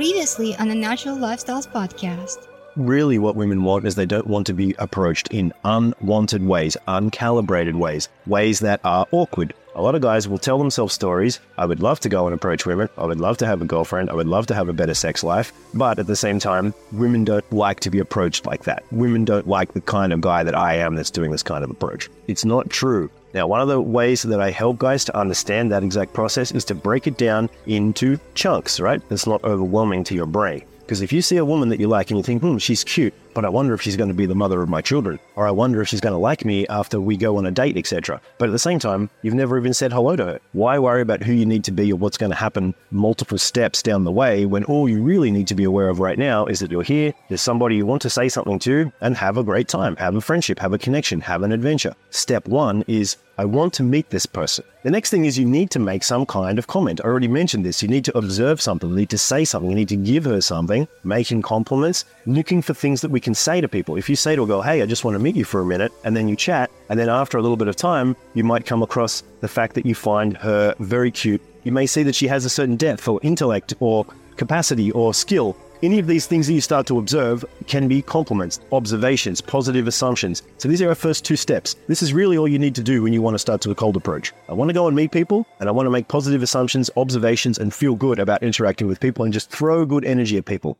Previously on the Natural Lifestyles Podcast. Really, what women want is they don't want to be approached in unwanted ways, uncalibrated ways, ways that are awkward. A lot of guys will tell themselves stories. I would love to go and approach women. I would love to have a girlfriend. I would love to have a better sex life. But at the same time, women don't like to be approached like that. Women don't like the kind of guy that I am that's doing this kind of approach. It's not true. Now, one of the ways that I help guys to understand that exact process is to break it down into chunks, right? It's not overwhelming to your brain. Because if you see a woman that you like and you think, hmm, she's cute, but I wonder if she's going to be the mother of my children, or I wonder if she's going to like me after we go on a date, etc. But at the same time, you've never even said hello to her. Why worry about who you need to be or what's going to happen multiple steps down the way when all you really need to be aware of right now is that you're here, there's somebody you want to say something to, and have a great time, have a friendship, have a connection, have an adventure. Step one is I want to meet this person. The next thing is you need to make some kind of comment. I already mentioned this. You need to observe something, you need to say something, you need to give her something, making compliments, looking for things that we can say to people. If you say to a girl, hey, I just want to meet you for a minute, and then you chat, and then after a little bit of time, you might come across the fact that you find her very cute. You may see that she has a certain depth or intellect or capacity or skill any of these things that you start to observe can be compliments, observations, positive assumptions. So these are our first two steps. This is really all you need to do when you want to start to a cold approach. I want to go and meet people and I want to make positive assumptions, observations, and feel good about interacting with people and just throw good energy at people.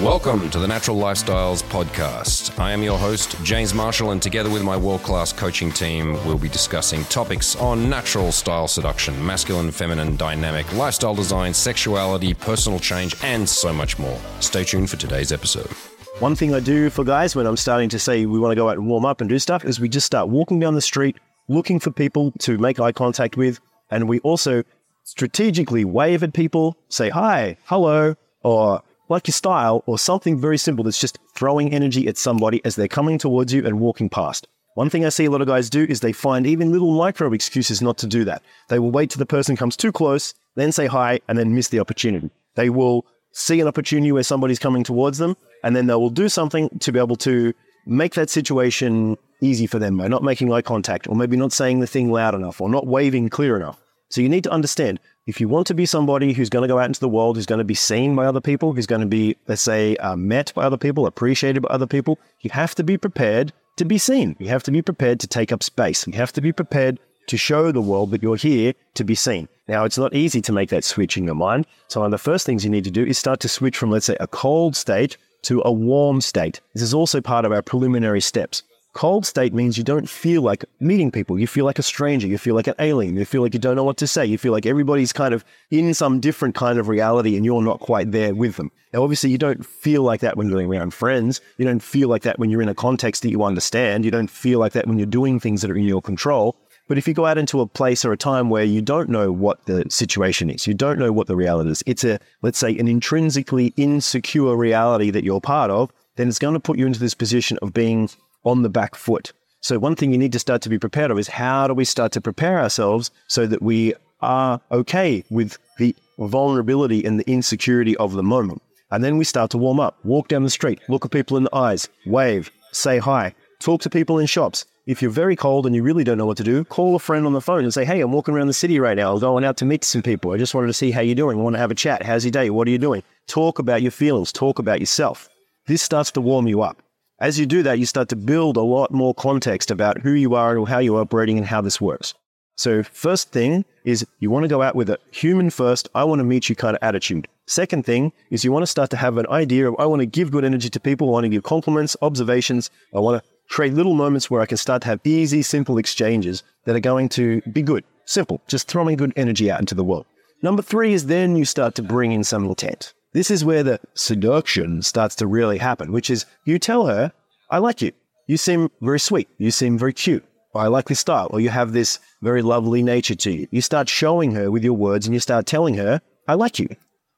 Welcome to the Natural Lifestyles Podcast. I am your host, James Marshall, and together with my world class coaching team, we'll be discussing topics on natural style seduction, masculine, feminine, dynamic, lifestyle design, sexuality, personal change, and so much more. Stay tuned for today's episode. One thing I do for guys when I'm starting to say we want to go out and warm up and do stuff is we just start walking down the street, looking for people to make eye contact with, and we also strategically wave at people, say hi, hello, or like your style, or something very simple that's just throwing energy at somebody as they're coming towards you and walking past. One thing I see a lot of guys do is they find even little micro excuses not to do that. They will wait till the person comes too close, then say hi, and then miss the opportunity. They will see an opportunity where somebody's coming towards them, and then they will do something to be able to make that situation easy for them by not making eye contact, or maybe not saying the thing loud enough, or not waving clear enough. So you need to understand if you want to be somebody who's going to go out into the world, who's going to be seen by other people, who's going to be, let's say, uh, met by other people, appreciated by other people, you have to be prepared to be seen. You have to be prepared to take up space. You have to be prepared to show the world that you're here to be seen. Now, it's not easy to make that switch in your mind. So, one of the first things you need to do is start to switch from, let's say, a cold state to a warm state. This is also part of our preliminary steps. Cold state means you don't feel like meeting people. You feel like a stranger. You feel like an alien. You feel like you don't know what to say. You feel like everybody's kind of in some different kind of reality and you're not quite there with them. Now, obviously, you don't feel like that when you're around friends. You don't feel like that when you're in a context that you understand. You don't feel like that when you're doing things that are in your control. But if you go out into a place or a time where you don't know what the situation is, you don't know what the reality is, it's a, let's say, an intrinsically insecure reality that you're part of, then it's going to put you into this position of being on the back foot. So, one thing you need to start to be prepared of is how do we start to prepare ourselves so that we are okay with the vulnerability and the insecurity of the moment. And then we start to warm up, walk down the street, look at people in the eyes, wave, say hi, talk to people in shops. If you're very cold and you really don't know what to do, call a friend on the phone and say, Hey, I'm walking around the city right now. I'm going out to meet some people. I just wanted to see how you're doing. I want to have a chat. How's your day? What are you doing? Talk about your feelings. Talk about yourself. This starts to warm you up. As you do that, you start to build a lot more context about who you are and how you're operating and how this works. So, first thing is you want to go out with a human first, I want to meet you kind of attitude. Second thing is you want to start to have an idea of I want to give good energy to people, I want to give compliments, observations, I want to create little moments where I can start to have easy, simple exchanges that are going to be good. Simple, just throwing good energy out into the world. Number three is then you start to bring in some intent. This is where the seduction starts to really happen, which is you tell her, I like you. You seem very sweet. You seem very cute. I like this style. Or you have this very lovely nature to you. You start showing her with your words and you start telling her, I like you.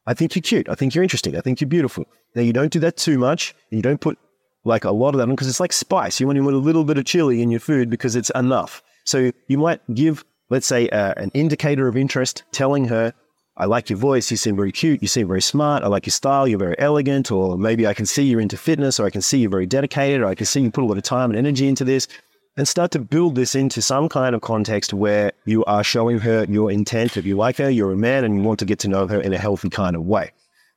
I think you're cute. I think you're interesting. I think you're beautiful. Now, you don't do that too much. And You don't put like a lot of that on because it's like spice. You want to put a little bit of chili in your food because it's enough. So you might give, let's say, uh, an indicator of interest, telling her, I like your voice. You seem very cute. You seem very smart. I like your style. You're very elegant. Or maybe I can see you're into fitness, or I can see you're very dedicated, or I can see you put a lot of time and energy into this. And start to build this into some kind of context where you are showing her your intent. If you like her, you're a man and you want to get to know her in a healthy kind of way.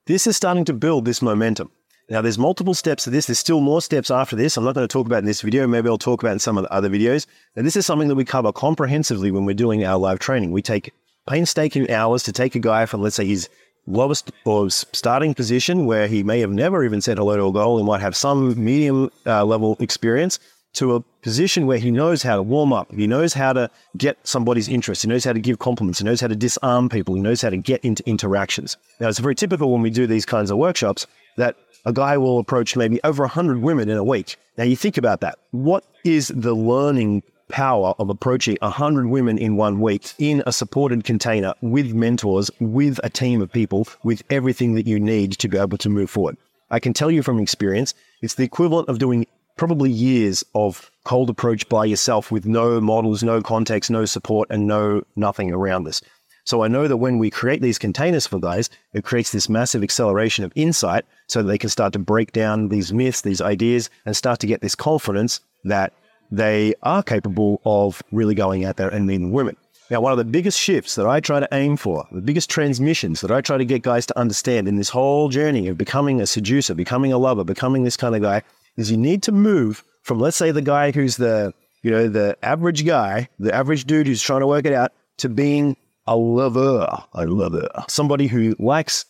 this is starting to build this momentum. Now, there's multiple steps to this. There's still more steps after this. I'm not going to talk about in this video. Maybe I'll talk about in some of the other videos. And this is something that we cover comprehensively when we're doing our live training. We take painstaking hours to take a guy from, let's say, his lowest or starting position where he may have never even said hello to a goal. He might have some medium uh, level experience to a position where he knows how to warm up. He knows how to get somebody's interest. He knows how to give compliments. He knows how to disarm people. He knows how to get into interactions. Now, it's very typical when we do these kinds of workshops that a guy will approach maybe over 100 women in a week. Now, you think about that. What is the learning power of approaching 100 women in one week in a supported container with mentors, with a team of people, with everything that you need to be able to move forward? I can tell you from experience, it's the equivalent of doing probably years of cold approach by yourself with no models, no context, no support, and no nothing around this. So I know that when we create these containers for guys, it creates this massive acceleration of insight so that they can start to break down these myths, these ideas, and start to get this confidence that they are capable of really going out there and meeting women. Now, one of the biggest shifts that I try to aim for, the biggest transmissions that I try to get guys to understand in this whole journey of becoming a seducer, becoming a lover, becoming this kind of guy, is you need to move from, let's say, the guy who's the, you know, the average guy, the average dude who's trying to work it out, to being a lover. I love it. Somebody who likes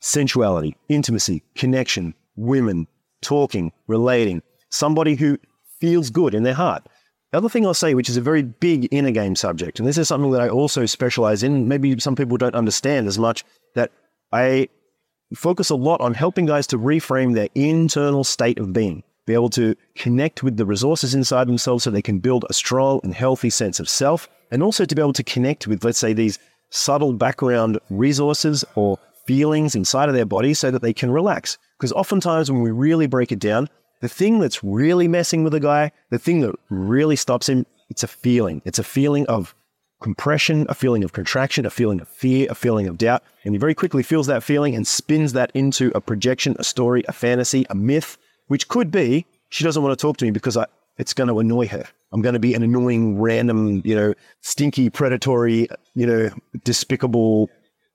sensuality, intimacy, connection, women, talking, relating. Somebody who feels good in their heart. The other thing I'll say, which is a very big inner game subject, and this is something that I also specialize in, maybe some people don't understand as much, that I focus a lot on helping guys to reframe their internal state of being, be able to connect with the resources inside themselves so they can build a strong and healthy sense of self and also to be able to connect with, let's say, these subtle background resources or feelings inside of their body so that they can relax. Because oftentimes, when we really break it down, the thing that's really messing with a guy, the thing that really stops him, it's a feeling. It's a feeling of compression, a feeling of contraction, a feeling of fear, a feeling of doubt. And he very quickly feels that feeling and spins that into a projection, a story, a fantasy, a myth, which could be she doesn't want to talk to me because I, it's going to annoy her. I'm going to be an annoying, random, you know, stinky, predatory, you know, despicable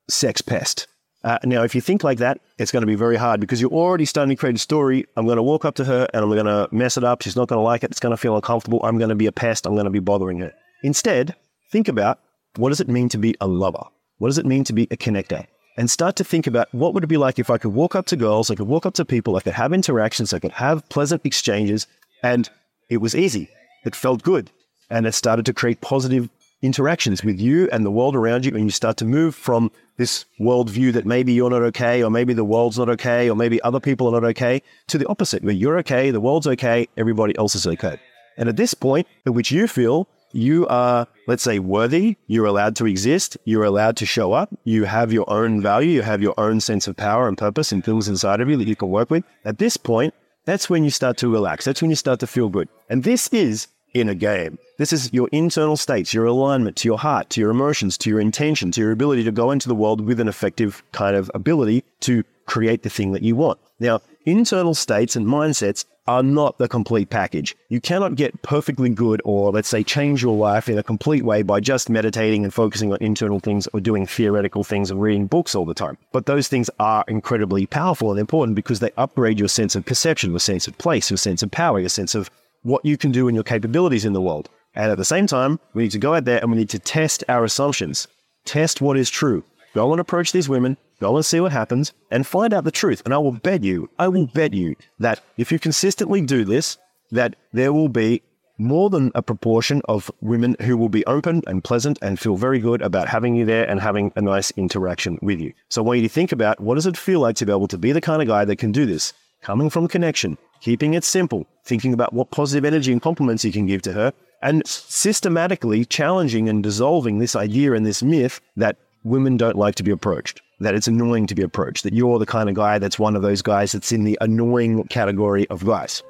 sex pest. Uh, now, if you think like that, it's going to be very hard because you're already starting to create a story. I'm going to walk up to her and I'm going to mess it up. She's not going to like it. It's going to feel uncomfortable. I'm going to be a pest. I'm going to be bothering her. Instead, think about what does it mean to be a lover? What does it mean to be a connector? And start to think about what would it be like if I could walk up to girls, I could walk up to people, I could have interactions, I could have pleasant exchanges, and it was easy. It felt good. And it started to create positive interactions with you and the world around you. And you start to move from this worldview that maybe you're not okay, or maybe the world's not okay, or maybe other people are not okay, to the opposite, where you're okay, the world's okay, everybody else is okay. And at this point, at which you feel you are, let's say, worthy, you're allowed to exist, you're allowed to show up, you have your own value, you have your own sense of power and purpose and things inside of you that you can work with. At this point, that's when you start to relax. That's when you start to feel good. And this is inner game. This is your internal states, your alignment to your heart, to your emotions, to your intention, to your ability to go into the world with an effective kind of ability to create the thing that you want. Now, internal states and mindsets are not the complete package. You cannot get perfectly good or, let's say, change your life in a complete way by just meditating and focusing on internal things or doing theoretical things and reading books all the time. But those things are incredibly powerful and important because they upgrade your sense of perception, your sense of place, your sense of power, your sense of what you can do and your capabilities in the world. And at the same time, we need to go out there and we need to test our assumptions, test what is true. Go and approach these women, Go and see what happens and find out the truth. And I will bet you, I will bet you that if you consistently do this, that there will be more than a proportion of women who will be open and pleasant and feel very good about having you there and having a nice interaction with you. So I want you to think about what does it feel like to be able to be the kind of guy that can do this, coming from connection, keeping it simple, thinking about what positive energy and compliments you can give to her, and systematically challenging and dissolving this idea and this myth that women don't like to be approached that it's annoying to be approached, that you're the kind of guy that's one of those guys that's in the annoying category of guys.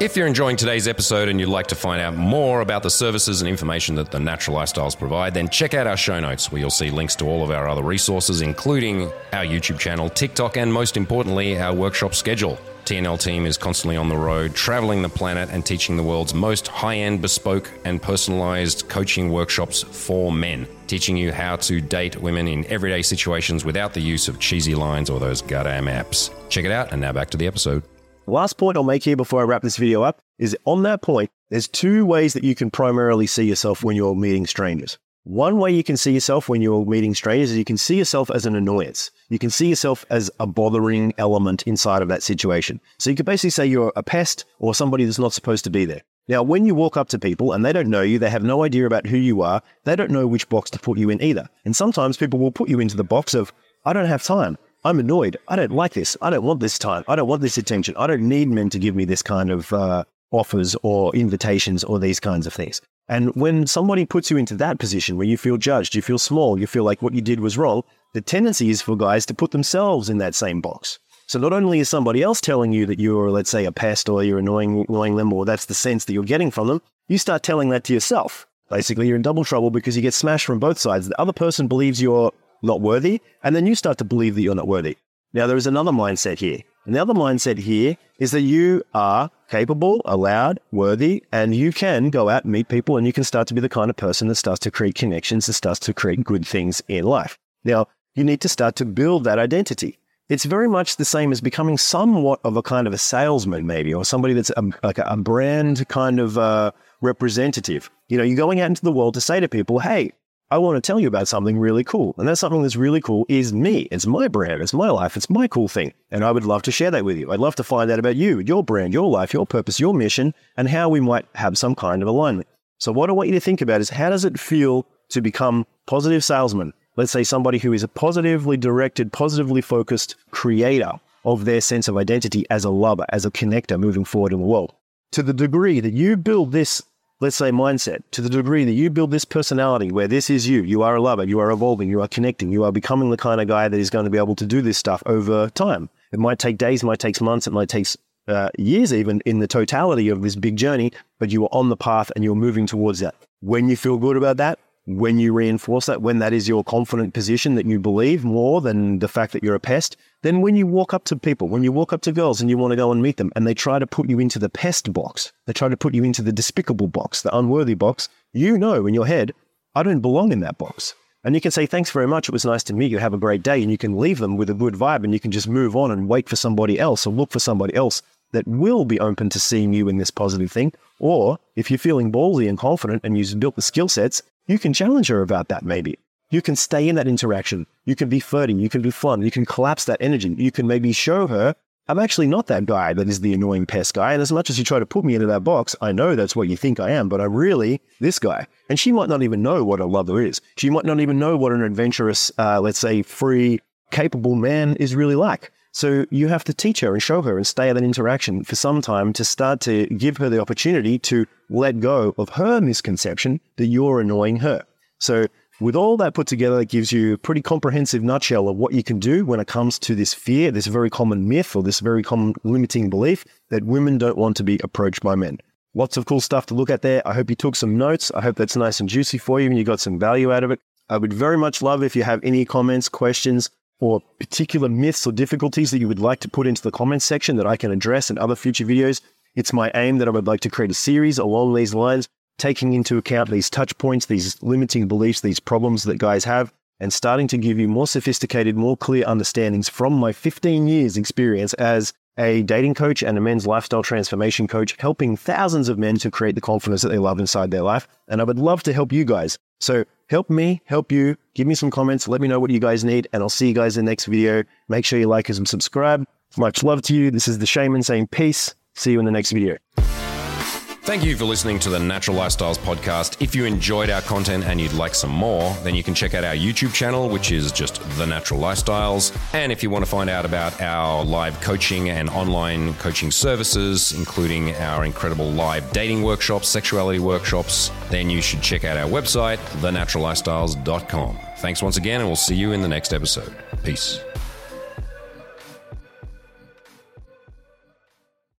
If you're enjoying today's episode and you'd like to find out more about the services and information that the Natural Lifestyles provide, then check out our show notes where you'll see links to all of our other resources, including our YouTube channel, TikTok, and most importantly, our workshop schedule. TNL team is constantly on the road, traveling the planet and teaching the world's most high end, bespoke, and personalized coaching workshops for men, teaching you how to date women in everyday situations without the use of cheesy lines or those goddamn apps. Check it out, and now back to the episode. Last point I'll make here before I wrap this video up is on that point, there's two ways that you can primarily see yourself when you're meeting strangers. One way you can see yourself when you're meeting strangers is you can see yourself as an annoyance. You can see yourself as a bothering element inside of that situation. So you could basically say you're a pest or somebody that's not supposed to be there. Now, when you walk up to people and they don't know you, they have no idea about who you are, they don't know which box to put you in either. And sometimes people will put you into the box of, I don't have time. I'm annoyed. I don't like this. I don't want this time. I don't want this attention. I don't need men to give me this kind of uh, offers or invitations or these kinds of things. And when somebody puts you into that position where you feel judged, you feel small, you feel like what you did was wrong, the tendency is for guys to put themselves in that same box. So not only is somebody else telling you that you're, let's say, a pest or you're annoying, annoying them, or that's the sense that you're getting from them, you start telling that to yourself. Basically, you're in double trouble because you get smashed from both sides. The other person believes you're not worthy, and then you start to believe that you're not worthy. Now, there is another mindset here. And the other mindset here is that you are capable, allowed, worthy, and you can go out and meet people and you can start to be the kind of person that starts to create connections and starts to create good things in life. Now, you need to start to build that identity. It's very much the same as becoming somewhat of a kind of a salesman, maybe, or somebody that's a, like a, brand kind of uh, representative. You know, you're going out into the world to say to people, hey, I want to tell you about something really cool. And that something that's really cool is me. It's my brand. It's my life. It's my cool thing. And I would love to share that with you. I'd love to find out about you, your brand, your life, your purpose, your mission, and how we might have some kind of alignment. So what I want you to think about is how does it feel to become positive salesman? Let's say somebody who is a positively directed, positively focused creator of their sense of identity as a lover, as a connector moving forward in the world. To the degree that you build this let's say, mindset to the degree that you build this personality where this is you, you are a lover, you are evolving, you are connecting, you are becoming the kind of guy that is going to be able to do this stuff over time. It might take days, it might take months, it might take uh, years even in the totality of this big journey, but you are on the path and you're moving towards that. When you feel good about that, when you reinforce that, when that is your confident position that you believe more than the fact that you're a pest, then when you walk up to people, when you walk up to girls and you want to go and meet them and they try to put you into the pest box, they try to put you into the despicable box, the unworthy box, you know in your head, I don't belong in that box. And you can say, thanks very much. It was nice to meet you. Have a great day. And you can leave them with a good vibe and you can just move on and wait for somebody else or look for somebody else that will be open to seeing you in this positive thing. Or if you're feeling ballsy and confident and you've built the skill sets, you can challenge her about that maybe. You can stay in that interaction. You can be flirty. You can be fun. You can collapse that energy. You can maybe show her, I'm actually not that guy that is the annoying pest guy. And as much as you try to put me into that box, I know that's what you think I am, but I'm really this guy. And she might not even know what a lover is. She might not even know what an adventurous, uh, let's say, free, capable man is really like. So you have to teach her and show her and stay at that interaction for some time to start to give her the opportunity to let go of her misconception that you're annoying her. So with all that put together, it gives you a pretty comprehensive nutshell of what you can do when it comes to this fear, this very common myth or this very common limiting belief that women don't want to be approached by men. Lots of cool stuff to look at there. I hope you took some notes. I hope that's nice and juicy for you and you got some value out of it. I would very much love if you have any comments, questions, or particular myths or difficulties that you would like to put into the comments section that I can address in other future videos, it's my aim that I would like to create a series along these lines, taking into account these touch points, these limiting beliefs, these problems that guys have, and starting to give you more sophisticated, more clear understandings from my 15 years experience as a dating coach and a men's lifestyle transformation coach, helping thousands of men to create the confidence that they love inside their life. And I would love to help you guys. So help me, help you, give me some comments, let me know what you guys need, and I'll see you guys in the next video. Make sure you like and subscribe. Much love to you. This is the Shaman saying peace. See you in the next video. Thank you for listening to the Natural Lifestyles podcast. If you enjoyed our content and you'd like some more, then you can check out our YouTube channel, which is just The Natural Lifestyles. And if you want to find out about our live coaching and online coaching services, including our incredible live dating workshops, sexuality workshops, then you should check out our website, thenaturallifestyles.com. Thanks once again, and we'll see you in the next episode. Peace.